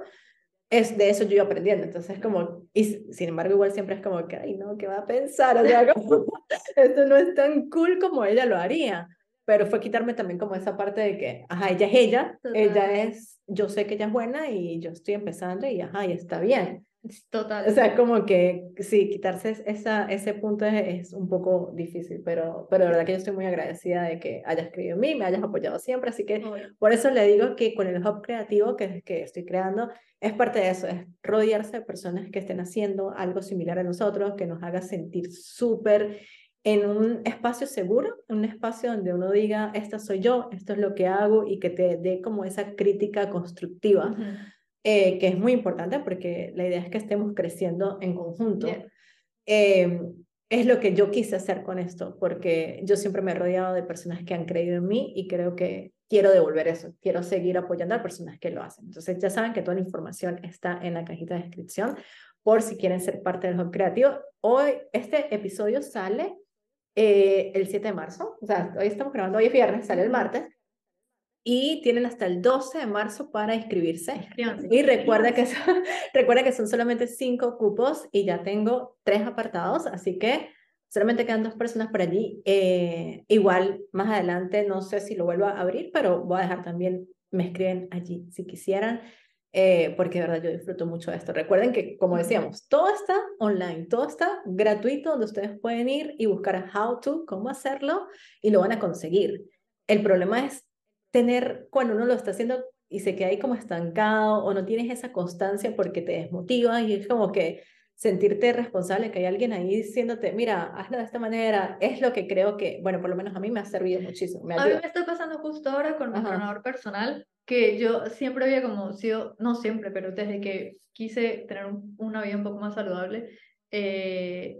es de eso yo iba aprendiendo, entonces como, y sin embargo igual siempre es como que, ay no, ¿qué va a pensar? O sea, esto no es tan cool como ella lo haría, pero fue quitarme también como esa parte de que, ajá, ella es ella, ella es, yo sé que ella es buena y yo estoy empezando y ajá, y está bien. Total. O sea, como que sí, quitarse esa, ese punto es, es, un poco difícil, pero, pero la verdad que yo estoy muy agradecida de que hayas creído en mí, me hayas apoyado siempre, así que por eso le digo que con el hub creativo que, que estoy creando, es parte de eso, es rodearse de personas que estén haciendo algo similar a nosotros, que nos haga sentir súper en un espacio seguro, un espacio donde uno diga, esta soy yo, esto es lo que hago y que te dé como esa crítica constructiva. Eh, que es muy importante porque la idea es que estemos creciendo en conjunto. Eh, es lo que yo quise hacer con esto, porque yo siempre me he rodeado de personas que han creído en mí y creo que quiero devolver eso, quiero seguir apoyando a personas que lo hacen. Entonces ya saben que toda la información está en la cajita de descripción por si quieren ser parte del Hub Creativo. Hoy este episodio sale eh, el 7 de marzo, o sea, hoy estamos grabando, hoy es viernes, sale el martes, y tienen hasta el 12 de marzo para inscribirse. Y recuerda que, son, recuerda que son solamente cinco cupos y ya tengo tres apartados, así que solamente quedan dos personas por allí. Eh, igual más adelante, no sé si lo vuelvo a abrir, pero voy a dejar también, me escriben allí si quisieran. Eh, porque de verdad yo disfruto mucho de esto. Recuerden que, como decíamos, todo está online, todo está gratuito, donde ustedes pueden ir y buscar how to, cómo hacerlo, y lo van a conseguir. El problema es tener, cuando uno lo está haciendo y se queda ahí como estancado o no tienes esa constancia porque te desmotiva y es como que sentirte responsable, que hay alguien ahí diciéndote, mira, hazlo de esta manera, es lo que creo que, bueno, por lo menos a mí me ha servido muchísimo. a mí me está pasando justo ahora con mi entrenador personal, que yo siempre había como sido, no siempre, pero desde que quise tener una vida un poco más saludable, eh,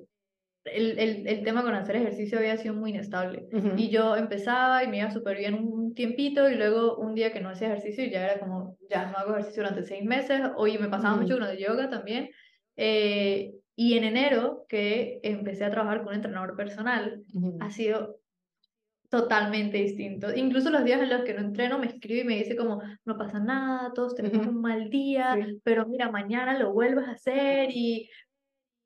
el, el, el, tema con hacer ejercicio había sido muy inestable. Y yo empezaba y me iba súper bien un tiempito y luego un día que no hacía ejercicio y ya era como, ya no hago ejercicio durante seis meses. Hoy me pasaba mucho con el yoga también. Eh, y en enero que empecé a trabajar con un entrenador personal, ha sido totalmente distinto. Incluso los días en los que no entreno me escribe y me dice como, no pasa nada, todos tenemos un mal día, pero mira, mañana lo vuelves a hacer y...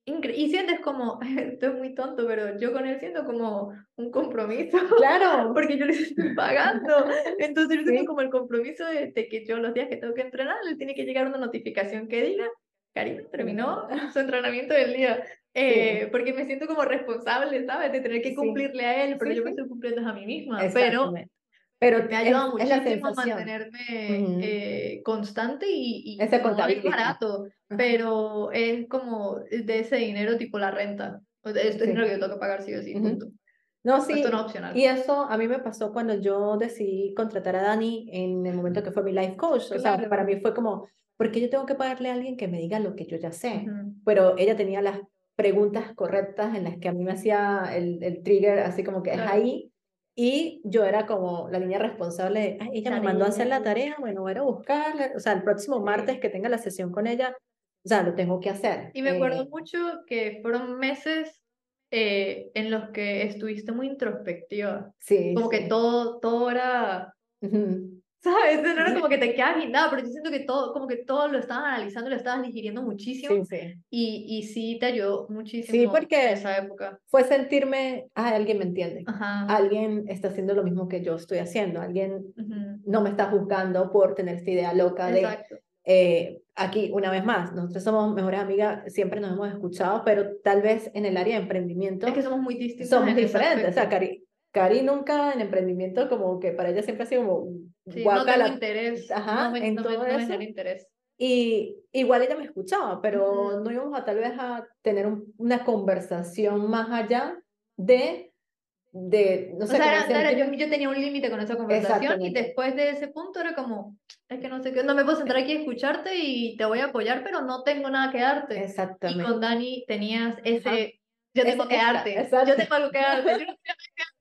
Y sientes como, esto es muy tonto, pero yo con él siento como un compromiso. Claro. Porque yo le estoy pagando. Entonces yo siento como el compromiso de, de, que yo los días que tengo que entrenar, le tiene que llegar una notificación que diga, Karina terminó su entrenamiento del día. Eh, porque me siento como responsable, ¿sabes? De tener que cumplirle a él, pero yo me estoy cumpliendo a mí misma. Pero, pero me ayuda muchísimo a mantenerme eh, constante y, y ese no es barato, pero es como de ese dinero tipo la renta. Es dinero que yo tengo que pagar sí o sí, punto. No, sí. Esto no opcional. Y eso a mí me pasó cuando yo decidí contratar a Dani en el momento que fue mi life coach. O sea, para mí fue como, ¿por qué yo tengo que pagarle a alguien que me diga lo que yo ya sé? Pero ella tenía las preguntas correctas en las que a mí me hacía el, el trigger, así como que es ahí. Y yo era como la niña responsable de, ella me mandó a hacer la tarea, bueno, voy a buscarla. O sea, el próximo martes que tenga la sesión con ella, o sea, lo tengo que hacer. Y me acuerdo eh, mucho que fueron meses eh, en los que estuviste muy introspectiva. Sí. Como que todo, todo era... ¿Sabes? No era como que te quedas nada, pero yo siento que todo, como que todo lo estabas analizando, lo estabas digiriendo muchísimo. Sí, sí. Y, y sí te ayudó muchísimo. Sí, porque esa época. fue sentirme, ah, alguien me entiende. Ajá. Alguien está haciendo lo mismo que yo estoy haciendo. Alguien no me está juzgando por tener esta idea loca de. Exacto. Eh, aquí, una vez más, nosotros somos mejores amigas, siempre nos hemos escuchado, pero tal vez en el área de emprendimiento. Es que somos muy distintos. Somos diferentes. O sea, Cari, Cari nunca en emprendimiento, como que para ella siempre ha sido como sí, no tengo interés. Ajá, no en todo eso. interés. Y igual ella me escuchaba, pero no íbamos a tal vez a tener una conversación más allá de, de no sé. O sea, era, yo, yo, tenía un límite con esa conversación y después de ese punto era como, es que no sé qué, no me puedo sentar aquí a escucharte y te voy a apoyar, pero no tengo nada que darte. Exactamente. Y con Dani tenías ese, yo tengo que darte, yo tengo algo que darte, yo no tengo que darte.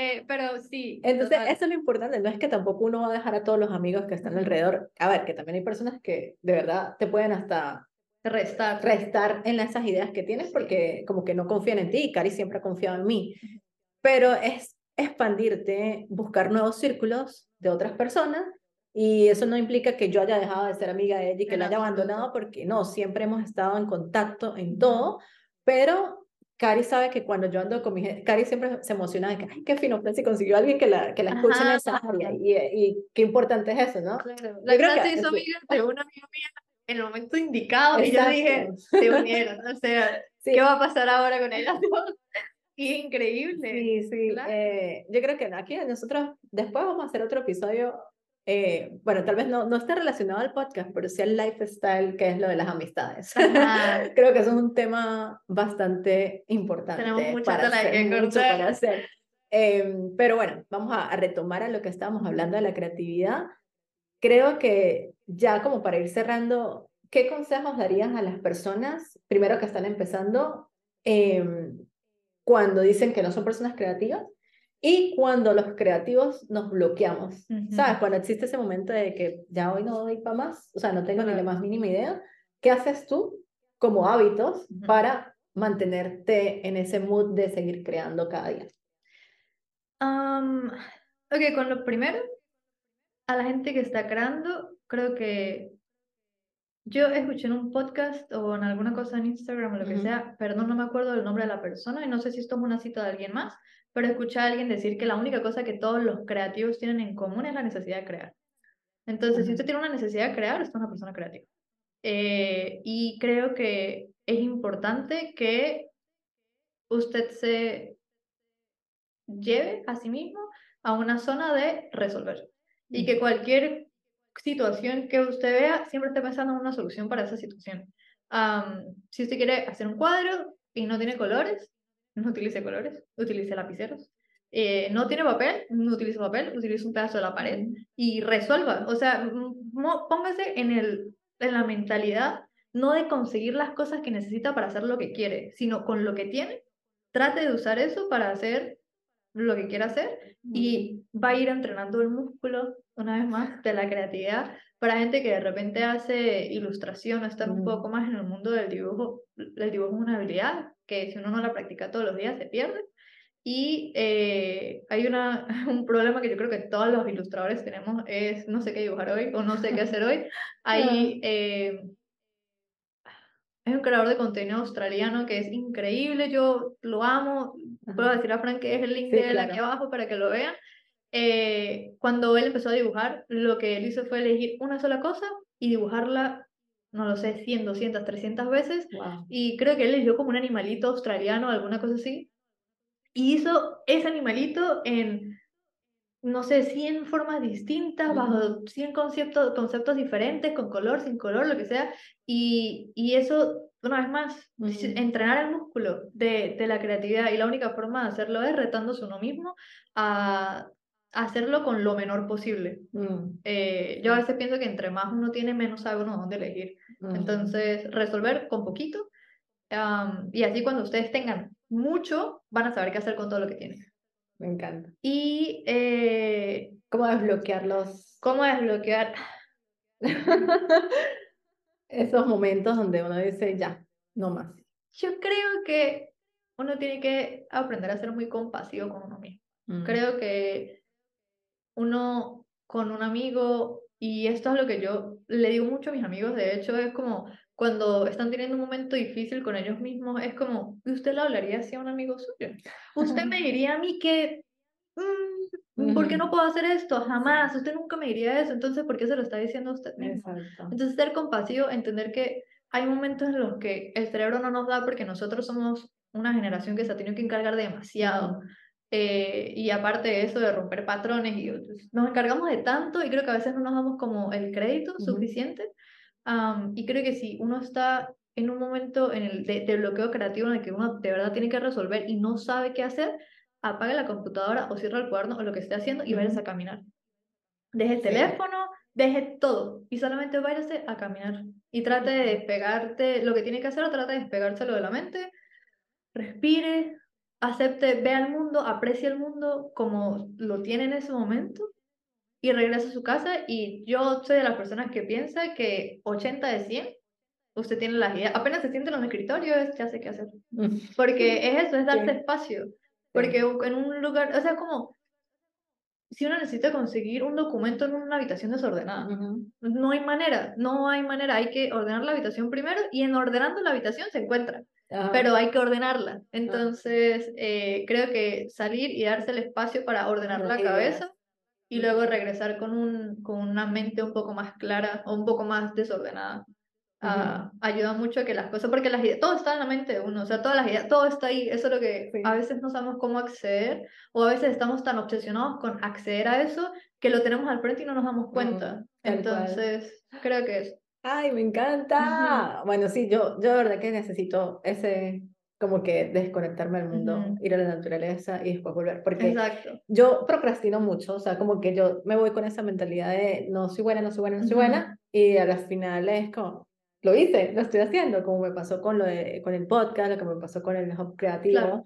Eh, pero sí. Entonces, eso es lo importante, no es que tampoco uno va a dejar a todos los amigos que están alrededor. A ver, que también hay personas que de verdad te pueden hasta restar, restar en esas ideas que tienes porque como que no confían en ti y Cari siempre ha confiado en mí. Pero es expandirte, buscar nuevos círculos de otras personas y eso no implica que yo haya dejado de ser amiga de ella y que la haya abandonado porque no, siempre hemos estado en contacto en todo, pero Cari sabe que cuando yo ando con mi gente, Cari siempre se emociona de que, ay, qué fino, si consiguió alguien que la, que la escuche en esa área. Y, y, qué importante es eso, ¿no? Claro. La se hizo amiga de una amiga mía en el momento indicado y yo dije, se unieron. O sea, ¿qué va a pasar ahora con ella? y increíble. Sí, sí. Eh, yo creo que aquí nosotros después vamos a hacer otro episodio eh, bueno, tal vez no, no esté relacionado al podcast, pero sí al lifestyle, que es lo de las amistades. Creo que eso es un tema bastante importante. Tenemos mucha para hacer, que mucho para hacer. Em, pero bueno, vamos a, retomar a lo que estábamos hablando de la creatividad. Creo que ya como para ir cerrando, ¿qué consejos darías a las personas, primero que están empezando, eh, cuando dicen que no son personas creativas? Y cuando los creativos nos bloqueamos, ¿sabes? Cuando existe ese momento de que ya hoy no doy para más, o sea, no tengo ni la más mínima idea, ¿qué haces tú como hábitos para mantenerte en ese mood de seguir creando cada día? Um, ok, con lo primero, a la gente que está creando, creo que yo escuché en un podcast o en alguna cosa en Instagram o lo que sea, perdón, no me acuerdo del nombre de la persona y no sé si esto es una cita de alguien más, pero escuché a alguien decir que la única cosa que todos los creativos tienen en común es la necesidad de crear. Entonces, si usted tiene una necesidad de crear, usted es una persona creativa. Eh, y creo que es importante que usted se lleve a sí mismo a una zona de resolver. Y que cualquier situación que usted vea, siempre esté pensando en una solución para esa situación. si usted quiere hacer un cuadro y no tiene colores, no utilice colores, utilice lapiceros. Eh, no tiene papel, no utilice papel, utilice un pedazo de la pared y resuelva. O sea, póngase en, el, en la mentalidad no de conseguir las cosas que necesita para hacer lo que quiere, sino con lo que tiene, trate de usar eso para hacer lo que quiera hacer y va a ir entrenando el músculo, una vez más, de la creatividad. Para gente que de repente hace ilustración o está un poco más en el mundo del dibujo, el dibujo es una habilidad que si uno no la practica todos los días se pierde. Y eh, hay una, un problema que yo creo que todos los ilustradores tenemos, es no sé qué dibujar hoy o no sé qué hacer hoy. Hay, eh, hay un creador de contenido australiano que es increíble, yo lo amo, puedo decir a Frank que es el link de él aquí abajo para que lo vean. Eh, cuando él empezó a dibujar, lo que él hizo fue elegir una sola cosa y dibujarla no lo sé, 100, 200, 300 veces. Y creo que él eligió como un animalito australiano, alguna cosa así. Y hizo ese animalito en, no sé, 100 formas distintas, bajo 100 conceptos, conceptos diferentes, con color, sin color, lo que sea. Y, y eso, una vez más, entrenar el músculo de, de la creatividad. Y la única forma de hacerlo es retándose uno mismo a hacerlo con lo menor posible. Mm. Eh, yo a veces pienso que entre más uno tiene, menos sabe uno dónde elegir. Mm. Entonces, resolver con poquito. y así cuando ustedes tengan mucho, van a saber qué hacer con todo lo que tienen. Me encanta. Y eh, cómo desbloquearlos. Cómo desbloquear esos momentos donde uno dice, ya, no más. Yo creo que uno tiene que aprender a ser muy compasivo con uno mismo. Mm. Creo que uno con un amigo, y esto es lo que yo le digo mucho a mis amigos, de hecho, es como cuando están teniendo un momento difícil con ellos mismos, es como, ¿usted le hablaría así a un amigo suyo? Usted me diría a mí que, mm, ¿por qué no puedo hacer esto? Jamás, usted nunca me diría eso, entonces, ¿por qué se lo está diciendo a usted mismo? Entonces, ser compasivo, entender que hay momentos en los que el cerebro no nos da porque nosotros somos una generación que se ha tenido que encargar demasiado. Eh, y aparte de eso, de romper patrones, y nos encargamos de tanto y creo que a veces no nos damos como el crédito suficiente. y creo que si uno está en un momento en el de, bloqueo creativo en el que uno de verdad tiene que resolver y no sabe qué hacer, apague la computadora o cierra el cuaderno o lo que esté haciendo y váyase a caminar. Deje el teléfono, deje todo y solamente váyase a caminar. Y trate de despegarte, lo que tiene que hacer, o trate de despegárselo de la mente, respire, acepte, ve al mundo, aprecie el mundo como lo tiene en ese momento y regresa a su casa. Y yo soy de las personas que piensa que 80 de 100 usted tiene las ideas. Apenas se siente en los escritorios, ya sé qué hacer. Porque es eso, es darse espacio. Porque en un lugar, o sea, como si uno necesita conseguir un documento en una habitación desordenada, no hay manera, no hay manera, hay que ordenar la habitación primero y en ordenando la habitación se encuentra pero hay que ordenarla. Entonces, eh, creo que salir y darse el espacio para ordenar la cabeza y luego regresar con, un, con una mente un poco más clara o un poco más desordenada. Ah, ayuda mucho a que las cosas, porque las ideas, todo está en la mente de uno, o sea, todas las ideas, todo está ahí, eso es lo que a veces no sabemos cómo acceder, o a veces estamos tan obsesionados con acceder a eso que lo tenemos al frente y no nos damos cuenta. Entonces, creo que es Ay, me encanta. Bueno, sí, yo, yo de verdad que necesito ese, como que desconectarme del mundo, ir a la naturaleza y después volver. Porque Exacto. yo procrastino mucho, o sea, como que yo me voy con esa mentalidad de no soy buena, no soy buena, no soy buena, y a las finales es como, lo hice, lo estoy haciendo, como me pasó con, lo de, con el podcast, lo que me pasó con el hub creativo.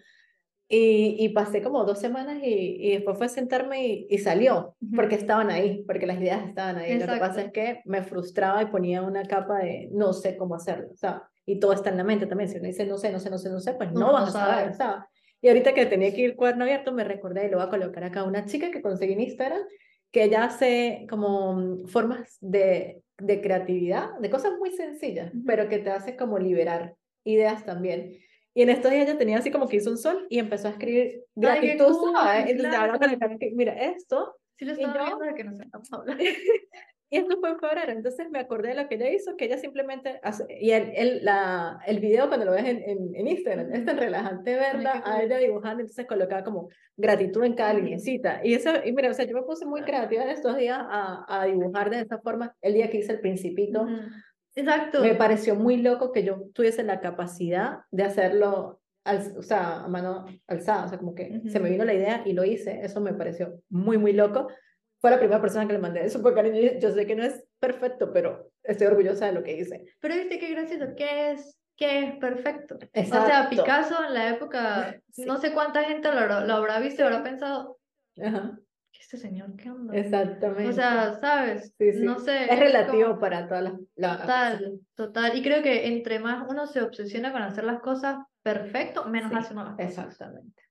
Y, y, pasé como dos semanas y, y después fue sentarme y, salió, porque estaban ahí, porque las ideas estaban ahí. Lo que pasa es que me frustraba y ponía una capa de no sé cómo hacerlo, sea, y todo está en la mente también. Si uno dice no sé, no sé, no sé, no sé, pues no, vas a saber, ¿sabes? Y ahorita que tenía que ir cuaderno abierto, me recordé y lo voy a colocar acá, una chica que conseguí en Instagram, que ella hace como formas de, de creatividad, de cosas muy sencillas, pero que te hace como liberar ideas también. Y en estos días ella tenía así como que hizo un sol y empezó a escribir gratitud, cool, Entonces ahora con el que, mira, esto. Sí lo estaba viendo de que no sé, y esto fue en febrero, entonces me acordé de lo que ella hizo, que ella simplemente hace, y el, el, la, el video cuando lo ves en, en, en Instagram, es tan relajante verla a ella dibujando, entonces colocaba como gratitud en cada linecita. Y eso, y mira, o sea, yo me puse muy creativa en estos días a, a dibujar de esa forma, el día que hice el principito. Exacto. Me pareció muy loco que yo tuviese la capacidad de hacerlo, al, o sea, a mano alzada, o sea, como que se me vino la idea y lo hice, eso me pareció muy, muy loco. Fue la primera persona que le mandé eso, porque cariño, yo sé que no es perfecto, pero estoy orgullosa de lo que hice. Pero viste qué gracioso, ¿qué es, qué es perfecto? Exacto. O sea, Picasso en la época, no sé cuánta gente lo, lo habrá visto y habrá pensado, Ajá este señor, ¿qué onda? Exactamente. O sea, ¿sabes? Sí, sí. No sé. Es relativo para todas las... total, total. Y creo que entre más uno se obsesiona con hacer las cosas perfecto, menos hace uno las cosas. Exactamente.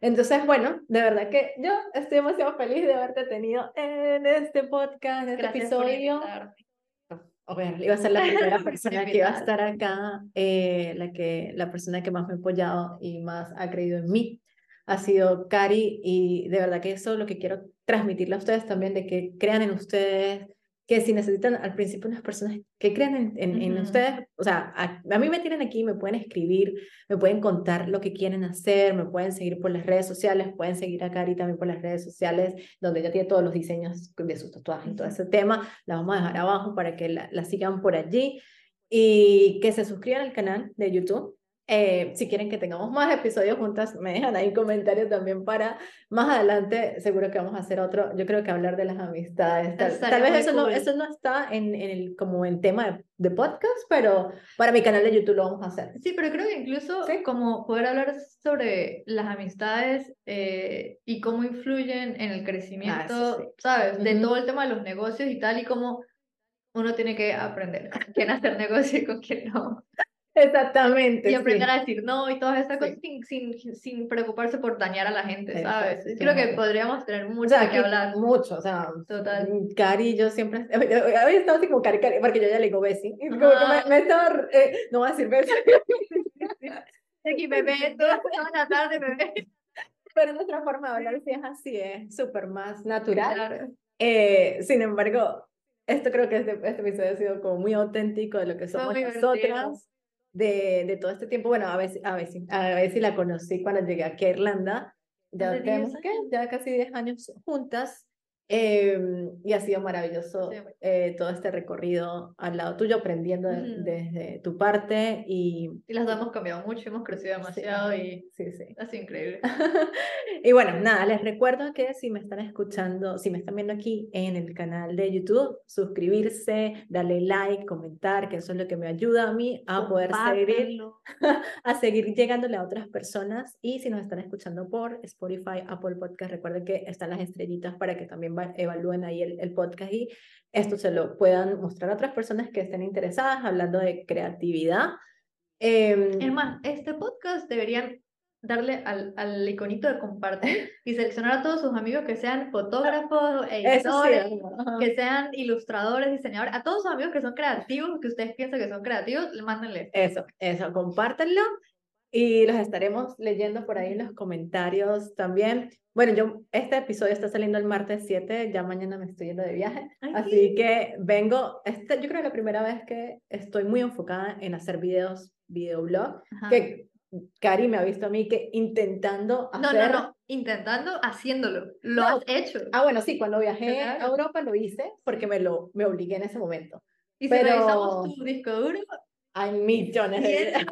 Entonces, bueno, de verdad que yo estoy demasiado feliz de haberte tenido en este podcast, en este episodio. A ver, iba a ser la primera persona que iba a estar acá, eh, la, que, la persona que más me ha apoyado y más ha creído en mí ha sido Cari y de verdad que eso es lo que quiero transmitirle a ustedes también, de que crean en ustedes, que si necesitan al principio unas personas que crean en, en, ustedes, o sea, a, a, mí me tienen aquí, me pueden escribir, me pueden contar lo que quieren hacer, me pueden seguir por las redes sociales, pueden seguir a Cari también por las redes sociales, donde ella tiene todos los diseños de sus tatuajes y todo ese tema, la vamos a dejar abajo para que la, la sigan por allí y que se suscriban al canal de YouTube eh, si quieren que tengamos más episodios juntas, me dejan ahí comentarios también para más adelante. Seguro que vamos a hacer otro. Yo creo que hablar de las amistades. Tal, vez eso, no, eso no está en, en, el, como en tema de, podcast, pero para mi canal de YouTube lo vamos a hacer. Sí, pero creo que incluso como poder hablar sobre las amistades eh, y cómo influyen en el crecimiento, ah, ¿sabes? De todo el tema de los negocios y tal, y cómo uno tiene que aprender con quién hacer negocio y con quién no. Exactamente. Y aprender a decir no y todas estas cosas sin, sin, sin, preocuparse por dañar a la gente, ¿sabes? Creo que podríamos tener mucho que hablar. Mucho, o sea, Total. Cari, yo siempre. Hoy estado así como Cari, Cari, porque yo ya le digo Bessie. Como que me, me estaba. Eh, no voy a decir Bessie. Aquí bebé, toda la tarde bebé. Pero nuestra forma de hablar sí es así, es súper más natural. Eh, sin embargo, esto creo que este, este episodio ha sido como muy auténtico de lo que somos nosotras de, de, todo este tiempo. Bueno, a ver, a, ver, a ver si la conocí cuando llegué aquí a Irlanda. Ya tenemos que ya casi 10 años juntas. Em, y ha sido maravilloso eh, todo este recorrido al lado tuyo, aprendiendo desde tu parte. Y, y las dos hemos cambiado mucho, hemos crecido demasiado y sí, sí. ha sido increíble. y bueno, nada, les recuerdo que si me están escuchando, si me están viendo aquí en el canal de YouTube, suscribirse, darle like, comentar, que eso es lo que me ayuda a mí a poder seguir, a seguir llegándole a otras personas. Y si nos están escuchando por Spotify, Apple Podcast, recuerden que están las estrellitas para que también evalúen ahí el, el podcast y esto se lo puedan mostrar a otras personas que estén interesadas hablando de creatividad. Eh, es más, este podcast deberían darle al, al iconito de compartir y seleccionar a todos sus amigos que sean fotógrafos, editores, que sean ilustradores, diseñadores, a todos sus amigos que son creativos, que ustedes piensan que son creativos, mándenle. Eso, eso, compártanlo y los estaremos leyendo por ahí en los comentarios también. Bueno, yo, este episodio está saliendo el martes 7, ya mañana me estoy yendo de viaje, así que vengo, este, yo creo que la primera vez que estoy muy enfocada en hacer videos, videoblog, que Cari me ha visto a mí que intentando hacer... No, no, no, intentando, haciéndolo, lo has hecho. Ah, bueno, sí, cuando viajé a Europa lo hice porque me lo me obligué en ese momento. Y si revisamos tu disco duro, hay millones de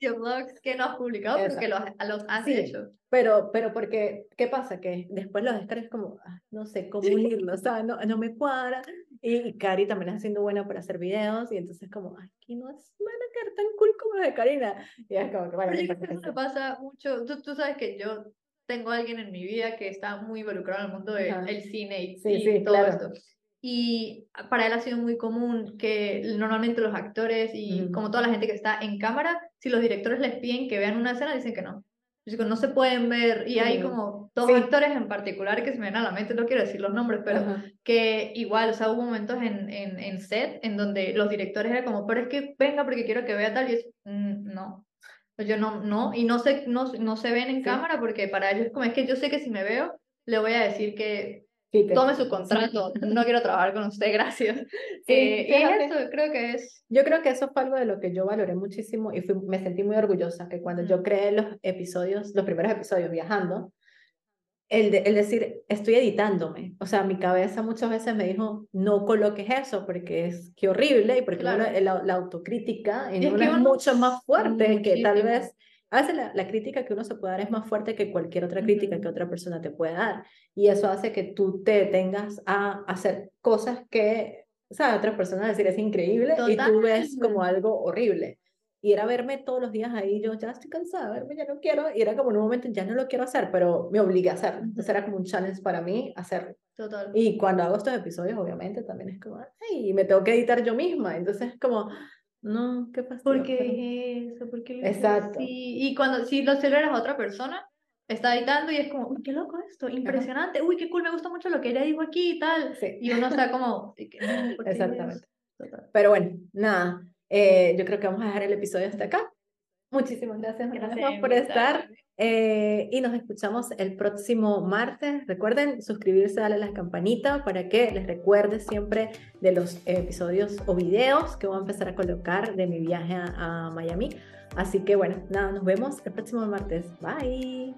videoblogs que no has publicado porque los, los has hecho. Pero, pero porque, ¿qué pasa? Que después los descargas como, no sé cómo unirlos, o sea, no, no me cuadra. Y Cari también está siendo buena para hacer videos y entonces como, aquí no es, van a quedar tan cool como de Karina. Y es como que, bueno, eso pasa mucho, tú, tú sabes que yo tengo a alguien en mi vida que está muy involucrado en el mundo del cine y, sí, todo esto y para él ha sido muy común que normalmente los actores y como toda la gente que está en cámara, si los directores les piden que vean una escena, dicen que no. Dicen no se pueden ver y hay como dos actores en particular que se me ven a la mente, no quiero decir los nombres, pero que igual, o sea, hubo momentos en, en, en, set en donde los directores eran como, pero es que venga porque quiero que vea tal y es, mm, no. Yo no, no, y no se, no, no se ven en cámara porque para ellos como es que yo sé que si me veo, le voy a decir que tome su contrato, no quiero trabajar con usted, gracias. Eh, y eso creo que es... Yo creo que eso fue algo de lo que yo valoré muchísimo y me sentí muy orgullosa, que cuando yo creé los episodios, los primeros episodios viajando, el, el decir, estoy editándome, o sea, mi cabeza muchas veces me dijo, no coloques eso porque es que horrible y porque la, autocrítica en es, mucho más fuerte que tal vez a veces la, crítica que uno se puede dar es más fuerte que cualquier otra crítica que otra persona te pueda dar. Y eso hace que tú te detengas a hacer cosas que, sea, otras personas decir es increíble y tú ves como algo horrible. Y era verme todos los días ahí, yo ya estoy cansada, verme, ya no quiero. Y era como en un momento, ya no lo quiero hacer, pero me obligué a hacerlo. Entonces era como un challenge para mí hacerlo. Total. Y cuando hago estos episodios, obviamente, también es como, ay, me tengo que editar yo misma. Entonces es como, no, ¿qué pasa? ¿Por qué eso? ¿Por qué Exacto. Y cuando si lo celebras a otra persona, está editando y es como, uy, qué loco esto, impresionante, uy, qué cool, me gusta mucho lo que ella dijo aquí y tal. Y uno está como, exactamente. Pero bueno, nada, eh, yo creo que vamos a dejar el episodio hasta acá. Muchísimas gracias, gracias por estar eh, y nos escuchamos el próximo martes. Recuerden suscribirse, darle a la campanita para que les recuerde siempre de los episodios o videos que voy a empezar a colocar de mi viaje a Miami. Así que bueno, nada, nos vemos el próximo martes. Bye.